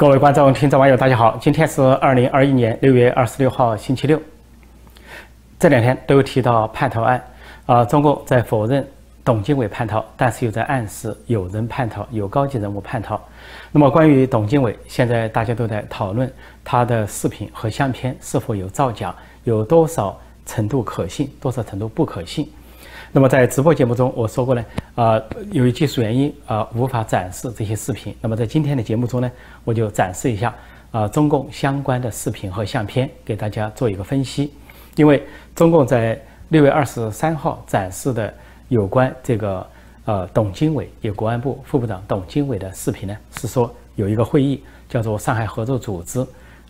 各位观众、听众、网友，大家好！今天是二零二一年六月二十六号，星期六。这两天都提到叛逃案，啊，中共在否认董经纬叛逃，但是又在暗示有人叛逃，有高级人物叛逃。那么，关于董经纬，现在大家都在讨论他的视频和相片是否有造假，有多少程度可信，多少程度不可信。那么在直播节目中我说过呢，啊，由于技术原因啊，无法展示这些视频。那么在今天的节目中呢，我就展示一下啊，中共相关的视频和相片，给大家做一个分析。因为中共在六月二十三号展示的有关这个呃董经纬，也国安部副部长董经纬的视频呢，是说有一个会议叫做上海合作组织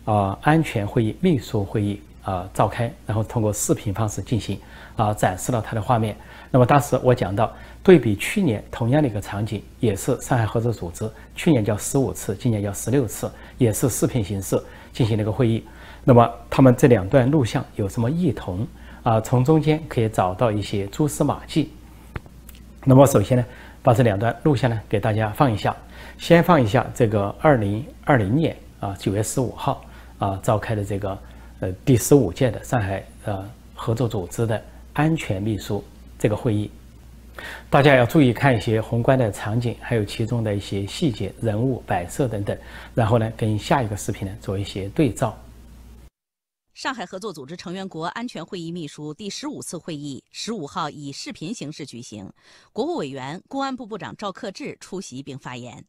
啊安全会议秘书会议啊召开，然后通过视频方式进行啊展示了他的画面。那么当时我讲到，对比去年同样的一个场景，也是上海合作组织，去年叫十五次，今年叫十六次，也是视频形式进行了一个会议。那么他们这两段录像有什么异同啊？从中间可以找到一些蛛丝马迹。那么首先呢，把这两段录像呢给大家放一下，先放一下这个二零二零年啊九月十五号啊召开的这个呃第十五届的上海呃合作组织的安全秘书。这个会议，大家要注意看一些宏观的场景，还有其中的一些细节、人物摆设等等，然后呢，跟下一个视频呢做一些对照。上海合作组织成员国安全会议秘书第十五次会议十五号以视频形式举行，国务委员、公安部部长赵克志出席并发言。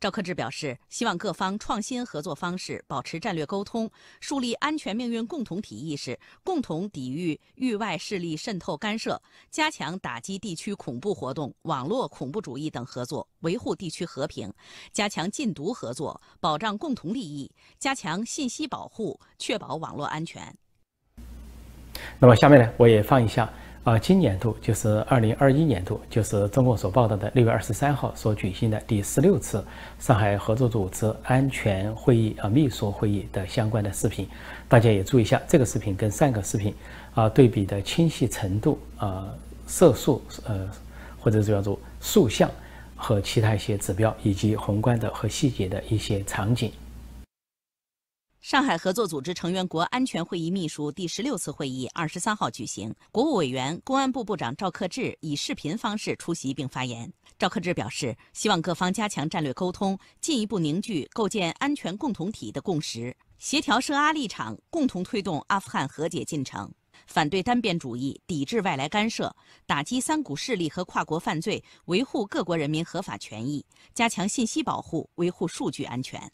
赵克志表示，希望各方创新合作方式，保持战略沟通，树立安全命运共同体意识，共同抵御域外势力渗透干涉，加强打击地区恐怖活动、网络恐怖主义等合作，维护地区和平，加强禁毒合作，保障共同利益，加强信息保护，确保网络安全。那么下面呢，我也放一下。啊，今年度就是二零二一年度，就是中共所报道的六月二十三号所举行的第十六次上海合作组织安全会议啊秘书会议的相关的视频，大家也注意一下，这个视频跟上个视频啊对比的清晰程度啊色素呃或者叫做塑像和其他一些指标，以及宏观的和细节的一些场景。上海合作组织成员国安全会议秘书第十六次会议二十三号举行，国务委员、公安部部长赵克志以视频方式出席并发言。赵克志表示，希望各方加强战略沟通，进一步凝聚构建安全共同体的共识，协调涉阿立场，共同推动阿富汗和解进程，反对单边主义，抵制外来干涉，打击三股势力和跨国犯罪，维护各国人民合法权益，加强信息保护，维护数据安全。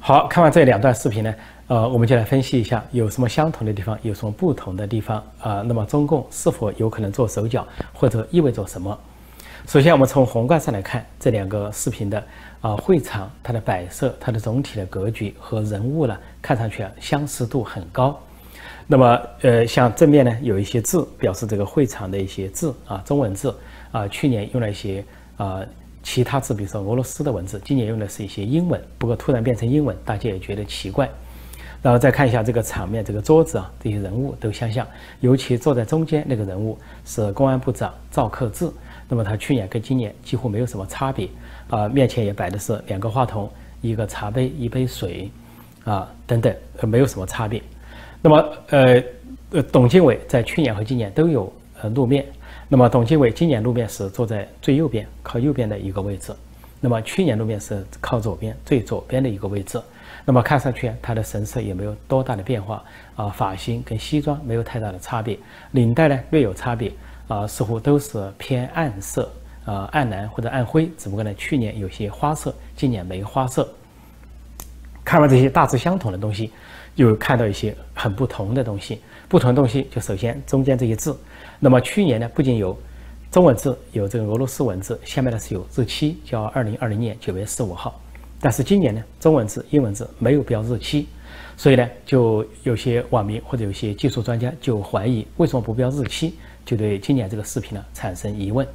好看完这两段视频呢，呃，我们就来分析一下有什么相同的地方，有什么不同的地方啊？那么中共是否有可能做手脚，或者意味着什么？首先，我们从宏观上来看这两个视频的啊会场，它的摆设、它的总体的格局和人物呢，看上去啊相似度很高。那么，呃，像正面呢有一些字表示这个会场的一些字啊，中文字啊，去年用了一些啊。其他字，比如说俄罗斯的文字，今年用的是一些英文，不过突然变成英文，大家也觉得奇怪。然后再看一下这个场面，这个桌子啊，这些人物都相像，尤其坐在中间那个人物是公安部长赵克志，那么他去年跟今年几乎没有什么差别啊，面前也摆的是两个话筒、一个茶杯、一杯水啊等等，没有什么差别。那么呃呃，董经纬在去年和今年都有呃露面。那么董建伟今年路面是坐在最右边，靠右边的一个位置。那么去年路面是靠左边，最左边的一个位置。那么看上去他的神色也没有多大的变化啊，发型跟西装没有太大的差别，领带呢略有差别啊，似乎都是偏暗色啊，暗蓝或者暗灰。只不过呢，去年有些花色，今年没花色。看完这些大致相同的东西，又看到一些很不同的东西。不同的东西就首先中间这些字。那么去年呢，不仅有中文字，有这个俄罗斯文字，下面呢是有日期，叫二零二零年九月十五号。但是今年呢，中文字、英文字没有标日期，所以呢，就有些网民或者有些技术专家就怀疑为什么不标日期，就对今年这个视频呢产生疑问。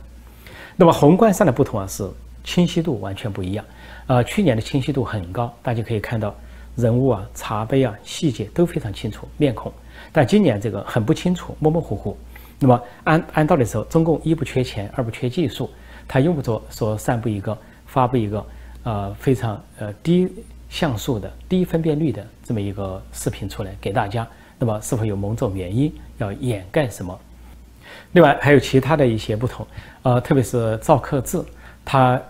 那么宏观上的不同啊，是清晰度完全不一样。啊，去年的清晰度很高，大家可以看到人物啊、茶杯啊、细节都非常清楚，面孔。但今年这个很不清楚，模模糊糊。那么按按道理说，中共一不缺钱，二不缺技术，他用不着说散布一个、发布一个呃非常呃低像素的低分辨率的这么一个视频出来给大家，那么是否有某种原因要掩盖什么？另外还有其他的一些不同，呃，特别是赵克志，他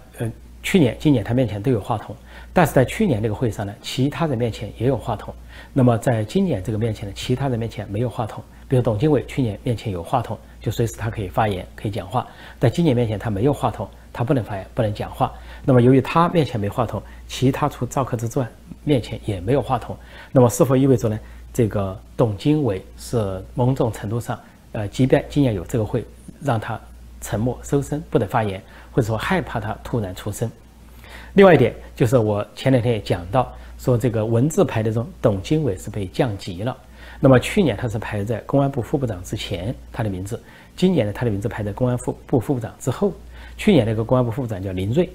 去年、今年他面前都有话筒，但是在去年那个会上呢，其他人面前也有话筒，那么在今年这个面前呢，其他人面前没有话筒。比如董经纬去年面前有话筒，就随时他可以发言、可以讲话，在今年面前他没有话筒，他不能发言、不能讲话。那么由于他面前没话筒，其他除赵克志之外面前也没有话筒，那么是否意味着呢？这个董经纬是某种程度上，呃，即便今年有这个会，让他沉默收声，不能发言，或者说害怕他突然出声。另外一点就是我前两天也讲到，说这个文字排列中，董经纬是被降级了。那么去年他是排在公安部副部长之前，他的名字；今年呢，他的名字排在公安部部副部长之后。去年那个公安部副部长叫林瑞，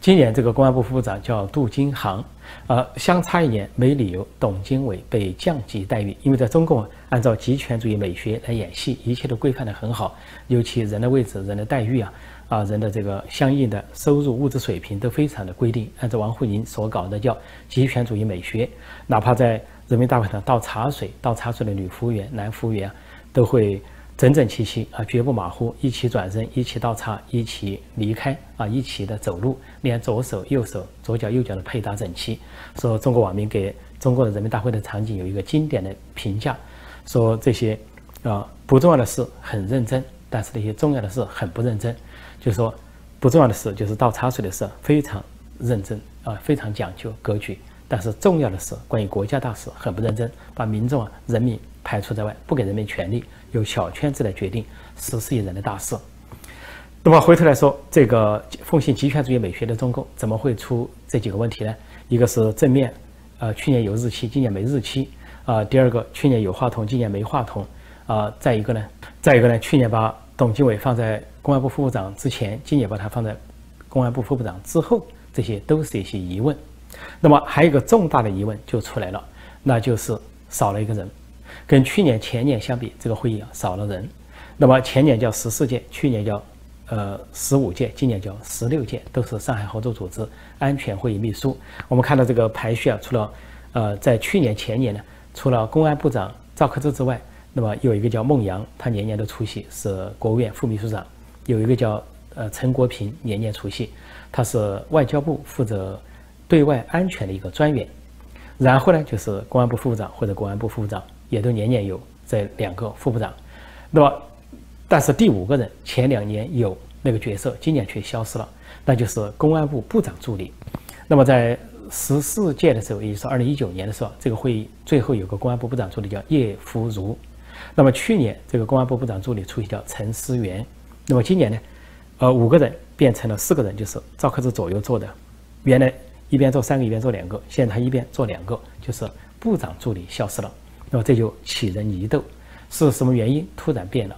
今年这个公安部副部长叫杜金航，呃，相差一年没理由董经纬被降级待遇，因为在中共按照极权主义美学来演戏，一切都规范得很好，尤其人的位置、人的待遇啊，啊，人的这个相应的收入、物质水平都非常的规定，按照王沪宁所搞的叫极权主义美学，哪怕在。人民大会堂倒茶水，倒茶水的女服务员、男服务员都会整整齐齐啊，绝不马虎，一起转身，一起倒茶，一起离开啊，一起的走路，连左手、右手、左脚、右脚的配搭整齐。说中国网民给中国的人民大会的场景有一个经典的评价，说这些啊不重要的事很认真，但是那些重要的事很不认真。就是说不重要的事就是倒茶水的事非常认真啊，非常讲究格局。但是重要的是，关于国家大事很不认真，把民众啊、人民排除在外，不给人民权利，由小圈子来决定十四亿人的大事。那么回头来说，这个奉行极权主义美学的中共怎么会出这几个问题呢？一个是正面，呃，去年有日期，今年没日期啊；第二个，去年有话筒，今年没话筒啊；再一个呢，再一个呢，去年把董经纬放在公安部副部长之前，今年把他放在公安部副部长之后，这些都是一些疑问。那么还有一个重大的疑问就出来了，那就是少了一个人，跟去年前年相比，这个会议啊少了人。那么前年叫十四届，去年叫呃十五届，今年叫十六届，都是上海合作组织安全会议秘书。我们看到这个排序啊，除了呃在去年前年呢，除了公安部长赵克志之外，那么有一个叫孟阳，他年年都出席，是国务院副秘书长；有一个叫呃陈国平，年年出席，他是外交部负责。对外安全的一个专员，然后呢，就是公安部副部长或者公安部副部长，也都年年有这两个副部长。那么，但是第五个人前两年有那个角色，今年却消失了，那就是公安部部长助理。那么在十四届的时候，也就是二零一九年的时候，这个会议最后有个公安部部长助理叫叶福如。那么去年这个公安部部长助理出席叫陈思源。那么今年呢，呃，五个人变成了四个人，就是赵克志左右坐的，原来。一边做三个，一边做两个。现在他一边做两个，就是部长助理消失了，那么这就起人疑窦，是什么原因突然变了？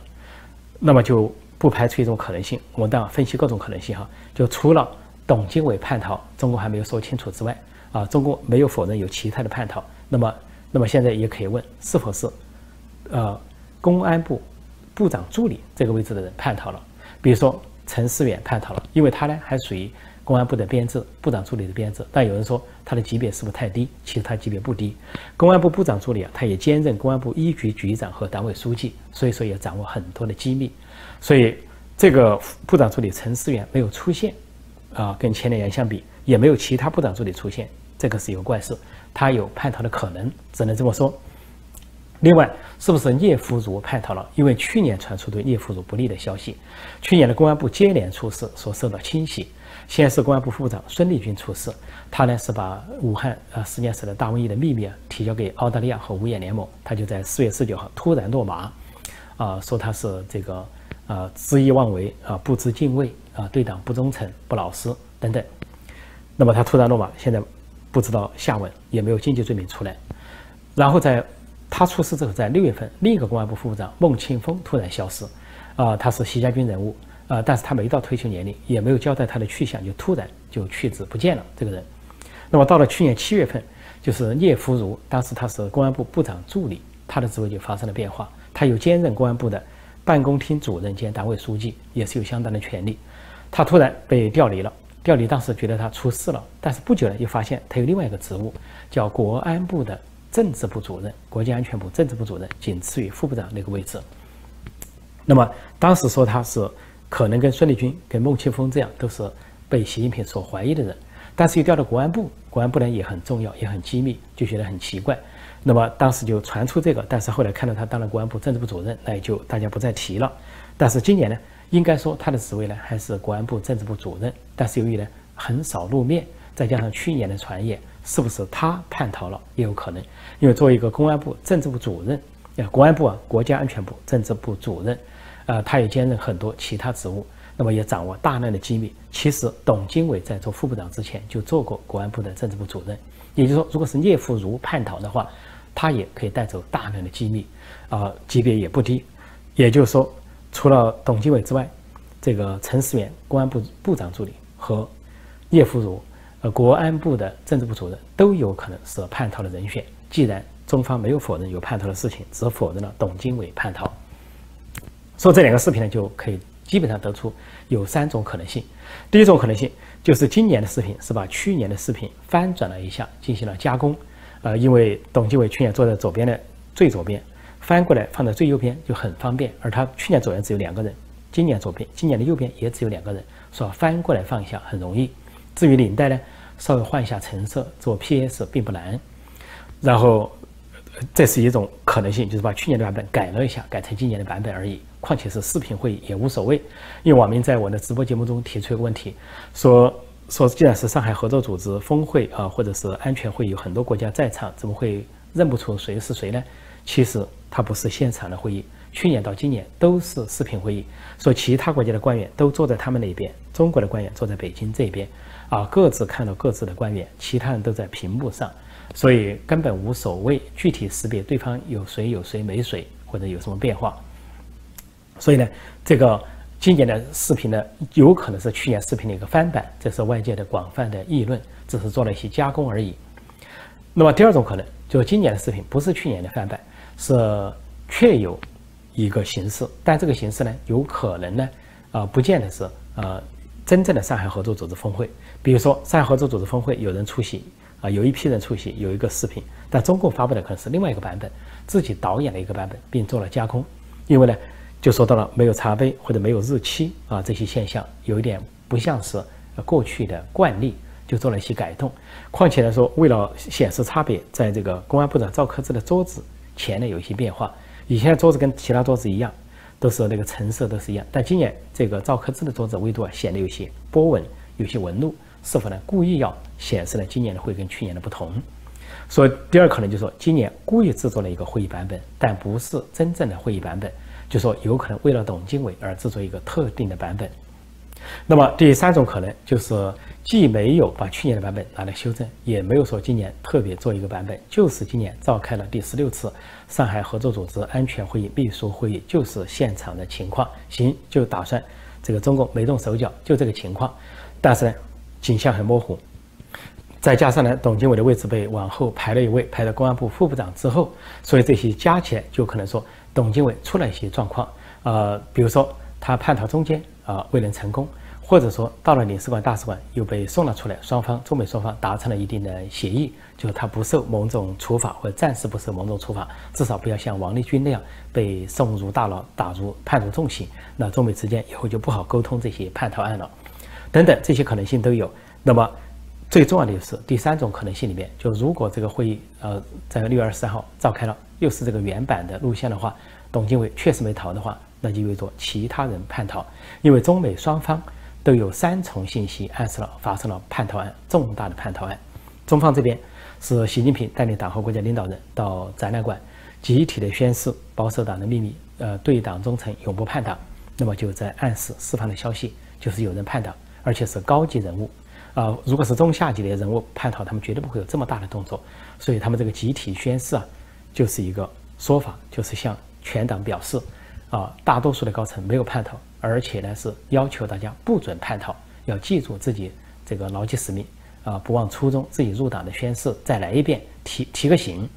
那么就不排除一种可能性。我们当然分析各种可能性哈，就除了董经纬叛逃，中国还没有说清楚之外，啊，中国没有否认有其他的叛逃。那么，那么现在也可以问，是否是呃公安部部长助理这个位置的人叛逃了？比如说陈思远叛逃了，因为他呢还属于。公安部的编制，部长助理的编制，但有人说他的级别是不是太低？其实他级别不低。公安部部长助理啊，他也兼任公安部一局局长和党委书记，所以说也掌握很多的机密。所以这个部长助理陈思远没有出现，啊，跟前两年相比，也没有其他部长助理出现，这个是一个怪事，他有叛逃的可能，只能这么说。另外，是不是聂福如叛逃了？因为去年传出对聂福如不利的消息，去年的公安部接连出事，所受到清洗。先是公安部副部长孙立军出事，他呢是把武汉啊实验室的大瘟疫的秘密啊提交给澳大利亚和五眼联盟，他就在四月十九号突然落马，啊说他是这个啊恣意妄为啊不知敬畏啊对党不忠诚不老实等等，那么他突然落马，现在不知道下文，也没有经济罪名出来。然后在他出事之后，在六月份，另一个公安部副部长孟庆峰突然消失，啊他是习家军人物。啊，但是他没到退休年龄，也没有交代他的去向，就突然就去职不见了这个人。那么到了去年七月份，就是聂福如，当时他是公安部部长助理，他的职位就发生了变化，他又兼任公安部的办公厅主任兼党委书记，也是有相当的权力。他突然被调离了，调离当时觉得他出事了，但是不久呢又发现他有另外一个职务，叫国安部的政治部主任，国家安全部政治部主任，仅次于副部长那个位置。那么当时说他是可能跟孙立军、跟孟庆峰这样，都是被习近平所怀疑的人，但是又调到国安部，国安部呢也很重要，也很机密，就觉得很奇怪。那么当时就传出这个，但是后来看到他当了国安部政治部主任，那也就大家不再提了。但是今年呢？应该说他的职位呢还是国安部政治部主任，但是由于呢很少露面，再加上去年的传言，是不是他叛逃了也有可能？因为作为一个公安部政治部主任，呃，公安部啊国家安全部政治部主任，呃，他也兼任很多其他职务，那么也掌握大量的机密。其实董经纬在做副部长之前就做过国安部的政治部主任，也就是说，如果是聂福如叛逃的话，他也可以带走大量的机密，啊，级别也不低，也就是说。除了董经纬之外，这个陈思源公安部部长助理和聂福如，呃，国安部的政治部主任都有可能是叛逃的人选。既然中方没有否认有叛逃的事情，只否认了董经纬叛逃，说这两个视频呢，就可以基本上得出有三种可能性。第一种可能性就是今年的视频是把去年的视频翻转了一下，进行了加工。呃，因为董经纬去年坐在左边的最左边。翻过来放在最右边就很方便，而他去年左边只有两个人，今年左边今年的右边也只有两个人，说翻过来放一下很容易。至于领带呢，稍微换一下成色做 PS 并不难。然后这是一种可能性，就是把去年的版本改了一下，改成今年的版本而已。况且是视频会议也无所谓，因为网民在我的直播节目中提出一个问题，说说既然是上海合作组织峰会啊，或者是安全会有很多国家在场，怎么会认不出谁是谁呢？其实。它不是现场的会议，去年到今年都是视频会议，所以其他国家的官员都坐在他们那边，中国的官员坐在北京这边，啊，各自看到各自的官员，其他人都在屏幕上，所以根本无所谓具体识别对方有谁有谁没谁或者有什么变化。所以呢，这个今年的视频呢，有可能是去年视频的一个翻版，这是外界的广泛的议论，只是做了一些加工而已。那么第二种可能就是今年的视频不是去年的翻版。是确有一个形式，但这个形式呢，有可能呢，啊，不见得是呃真正的上海合作组织峰会。比如说，上海合作组织峰会有人出席，啊，有一批人出席，有一个视频，但中共发布的可能是另外一个版本，自己导演的一个版本，并做了加工。因为呢，就说到了没有茶杯或者没有日期啊这些现象，有一点不像是过去的惯例，就做了一些改动。况且来说，为了显示差别，在这个公安部长赵克志的桌子。前呢有一些变化，以前的桌子跟其他桌子一样，都是那个成色都是一样，但今年这个赵克志的桌子维度啊显得有些波纹，有些纹路，是否呢故意要显示呢今年的会跟去年的不同？所以第二可能就是说今年故意制作了一个会议版本，但不是真正的会议版本，就说有可能为了董经纬而制作一个特定的版本。那么第三种可能就是。既没有把去年的版本拿来修正，也没有说今年特别做一个版本，就是今年召开了第十六次上海合作组织安全会议秘书会议，就是现场的情况。行，就打算这个中共没动手脚，就这个情况。但是呢，景象很模糊，再加上呢，董经纬的位置被往后排了一位，排到公安部副部长之后，所以这些加起来就可能说董经纬出了一些状况。呃，比如说他叛逃中间啊未能成功。或者说到了领事馆、大使馆又被送了出来，双方中美双方达成了一定的协议，就是他不受某种处罚，或者暂时不受某种处罚，至少不要像王立军那样被送入大牢、打入判处重刑。那中美之间以后就不好沟通这些叛逃案了，等等这些可能性都有。那么最重要的就是第三种可能性里面，就如果这个会议呃在六月二十三号召开了，又是这个原版的路线的话，董经纬确实没逃的话，那就意味着其他人叛逃，因为中美双方。都有三重信息暗示了发生了叛逃案，重大的叛逃案。中方这边是习近平带领党和国家领导人到展览馆集体的宣誓保守党的秘密，呃，对党忠诚，永不叛党。那么就在暗示释放的消息就是有人叛党，而且是高级人物。啊，如果是中下级的人物叛逃，他们绝对不会有这么大的动作。所以他们这个集体宣誓啊，就是一个说法，就是向全党表示，啊，大多数的高层没有叛逃。而且呢，是要求大家不准叛逃，要记住自己这个牢记使命啊，不忘初衷，自己入党的宣誓再来一遍，提提个醒，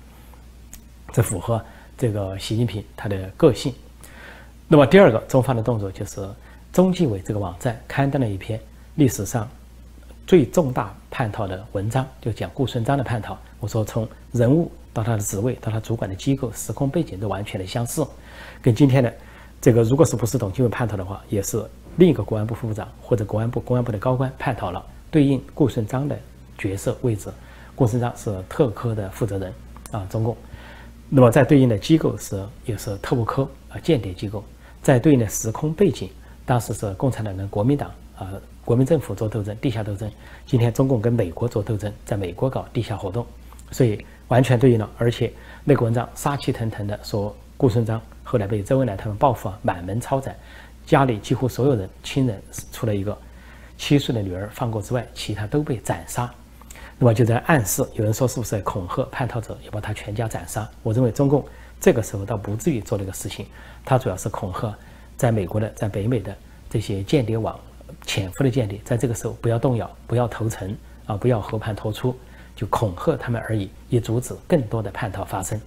这符合这个习近平他的个性。那么第二个中方的动作就是中纪委这个网站刊登了一篇历史上最重大叛逃的文章，就讲顾顺章的叛逃。我说从人物到他的职位到他主管的机构，时空背景都完全的相似，跟今天的这个，如果是不是董经纬叛逃的话，也是另一个公安部副部长或者公安部公安部的高官叛逃了，对应顾顺章的角色位置。顾顺章是特科的负责人啊，中共。那么在对应的机构是也是特务科啊，间谍机构。在对应的时空背景，当时是共产党跟国民党啊，国民政府做斗争，地下斗争。今天中共跟美国做斗争，在美国搞地下活动，所以完全对应了。而且那个文章杀气腾腾的说，顾顺章后来被周恩来他们报复啊，满门抄斩，家里几乎所有人亲人，除了一个七岁的女儿放过之外，其他都被斩杀。那么就在暗示，有人说是不是在恐吓叛逃者要把他全家斩杀？我认为中共这个时候倒不至于做这个事情。他主要是恐吓，在美国的、在北美的这些间谍网潜伏的间谍，在这个时候不要动摇，不要投诚啊，不要和盘托出，就恐吓他们而已，以阻止更多的叛逃发生。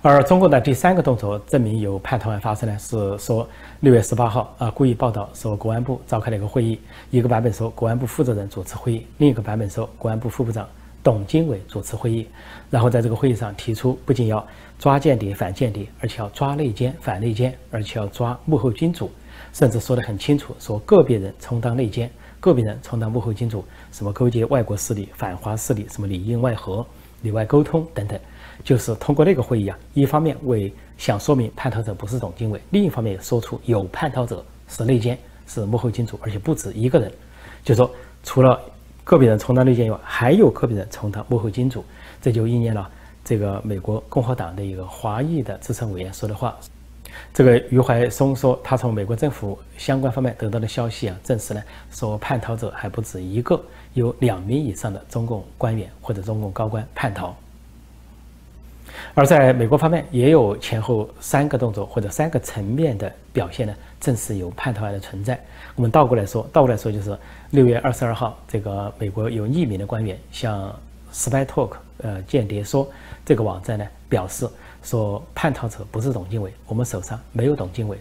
而中国的第三个动作证明有叛逃案发生呢，是说六月十八号啊，故意报道说国安部召开了一个会议，一个版本说国安部负责人主持会议，另一个版本说国安部副部长。董经纬主持会议，然后在这个会议上提出，不仅要抓间谍反间谍，而且要抓内奸反内奸，而且要抓幕后金主，甚至说得很清楚，说个别人充当内奸，个别人充当幕后金主，什么勾结外国势力、反华势力，什么里应外合、里外沟通等等，就是通过那个会议啊，一方面为想说明叛逃者不是董经纬，另一方面也说出有叛逃者是内奸，是幕后金主，而且不止一个人，就说除了。个别人充当内奸以外，还有个别人充当幕后金主，这就应验了这个美国共和党的一个华裔的资深委员说的话。这个余怀松说，他从美国政府相关方面得到的消息啊，证实呢，说叛逃者还不止一个，有两名以上的中共官员或者中共高官叛逃。而在美国方面，也有前后三个动作或者三个层面的表现呢，证实有叛逃案的存在。我们倒过来说，倒过来说就是六月二十二号，这个美国有匿名的官员向 Spy Talk 呃间谍说这个网站呢表示说叛逃者不是董经纬，我们手上没有董经纬，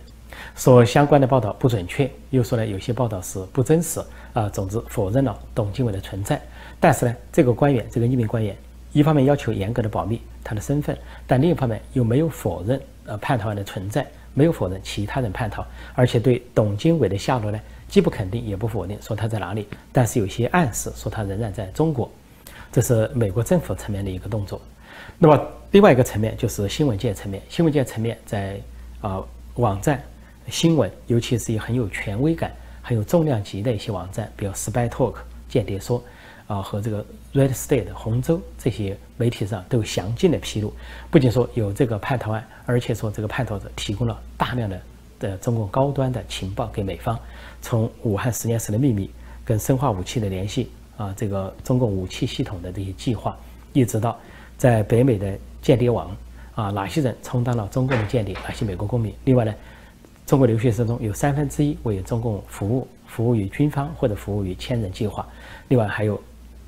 说相关的报道不准确，又说呢有些报道是不真实啊，总之否认了董经纬的存在。但是呢，这个官员这个匿名官员一方面要求严格的保密。他的身份，但另一方面又没有否认呃叛逃案的存在，没有否认其他人叛逃，而且对董经纬的下落呢，既不肯定也不否定，说他在哪里，但是有些暗示说他仍然在中国，这是美国政府层面的一个动作。那么另外一个层面就是新闻界层面，新闻界层面在啊网站新闻，尤其是一很有权威感、很有重量级的一些网站，比如 Spy Talk 间谍说。啊，和这个 Red State 红州这些媒体上都有详尽的披露，不仅说有这个叛逃案，而且说这个叛逃者提供了大量的的中共高端的情报给美方，从武汉实验室的秘密跟生化武器的联系啊，这个中共武器系统的这些计划，一直到在北美的间谍网啊，哪些人充当了中共的间谍，哪些美国公民？另外呢，中国留学生中有三分之一为中共服务，服务于军方或者服务于千人计划，另外还有。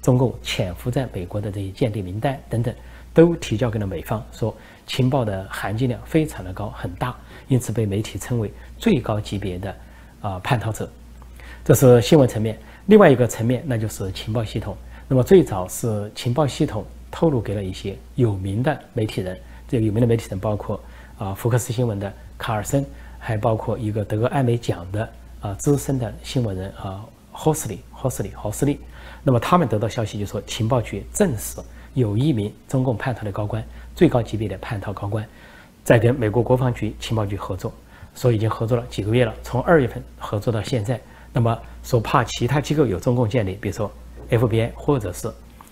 中共潜伏在美国的这些间谍名单等等，都提交给了美方，说情报的含金量非常的高很大，因此被媒体称为最高级别的啊叛逃者。这是新闻层面。另外一个层面，那就是情报系统。那么最早是情报系统透露给了一些有名的媒体人，这个有名的媒体人包括啊福克斯新闻的卡尔森，还包括一个得过艾美奖的啊资深的新闻人啊霍斯利霍斯利霍斯利。那么他们得到消息就说，情报局证实有一名中共叛逃的高官，最高级别的叛逃高官，在跟美国国防局情报局合作，说已经合作了几个月了，从二月份合作到现在。那么说怕其他机构有中共间谍，比如说 FBI 或者是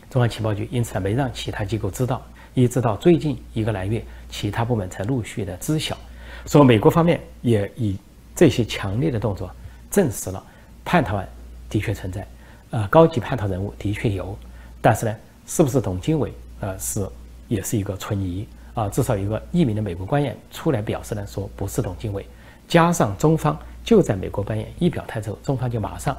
中央情报局，因此没让其他机构知道，一直到最近一个来月，其他部门才陆续的知晓。说美国方面也以这些强烈的动作证实了叛逃案的确存在。呃，高级叛逃人物的确有，但是呢，是不是董经纬？呃，是也是一个存疑啊。至少一个匿名的美国官员出来表示呢，说不是董经纬。加上中方就在美国官员一表态之后，中方就马上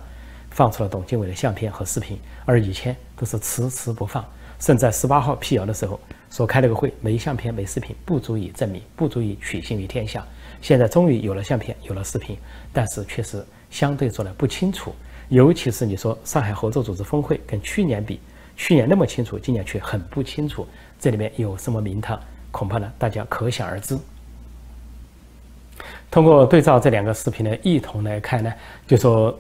放出了董经纬的相片和视频，而以前都是迟迟不放，甚至在十八号辟谣的时候说开了个会，没相片没视频不足以证明，不足以取信于天下。现在终于有了相片，有了视频，但是确实相对说来不清楚。尤其是你说上海合作组织峰会跟去年比，去年那么清楚，今年却很不清楚，这里面有什么名堂？恐怕呢，大家可想而知。通过对照这两个视频的异同来看呢，就说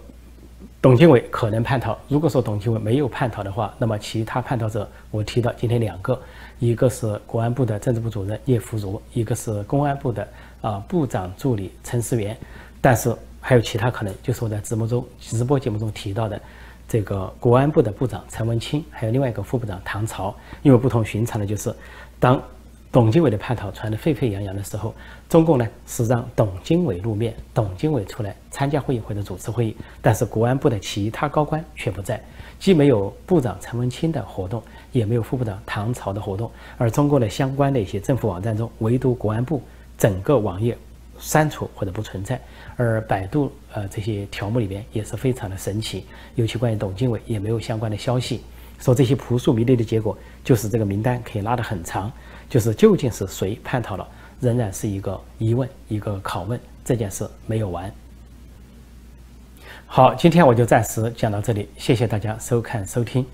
董经纬可能叛逃。如果说董经纬没有叛逃的话，那么其他叛逃者我提到今天两个，一个是国安部的政治部主任叶福如，一个是公安部的啊部长助理陈思源。但是还有其他可能，就是我在直播中直播节目中提到的这个国安部的部长陈文清，还有另外一个副部长唐朝。因为不同寻常的就是当。董经纬的叛逃传得沸沸扬扬的时候，中共呢是让董经纬露面，董经纬出来参加会议或者主持会议，但是国安部的其他高官却不在，既没有部长陈文清的活动，也没有副部长唐朝的活动，而中国的相关的一些政府网站中，唯独国安部整个网页删除或者不存在，而百度呃这些条目里边也是非常的神奇，尤其关于董经纬也没有相关的消息，说这些扑朔迷离的结果，就是这个名单可以拉得很长。就是究竟是谁叛逃了，仍然是一个疑问，一个拷问。这件事没有完。好，今天我就暂时讲到这里，谢谢大家收看收听。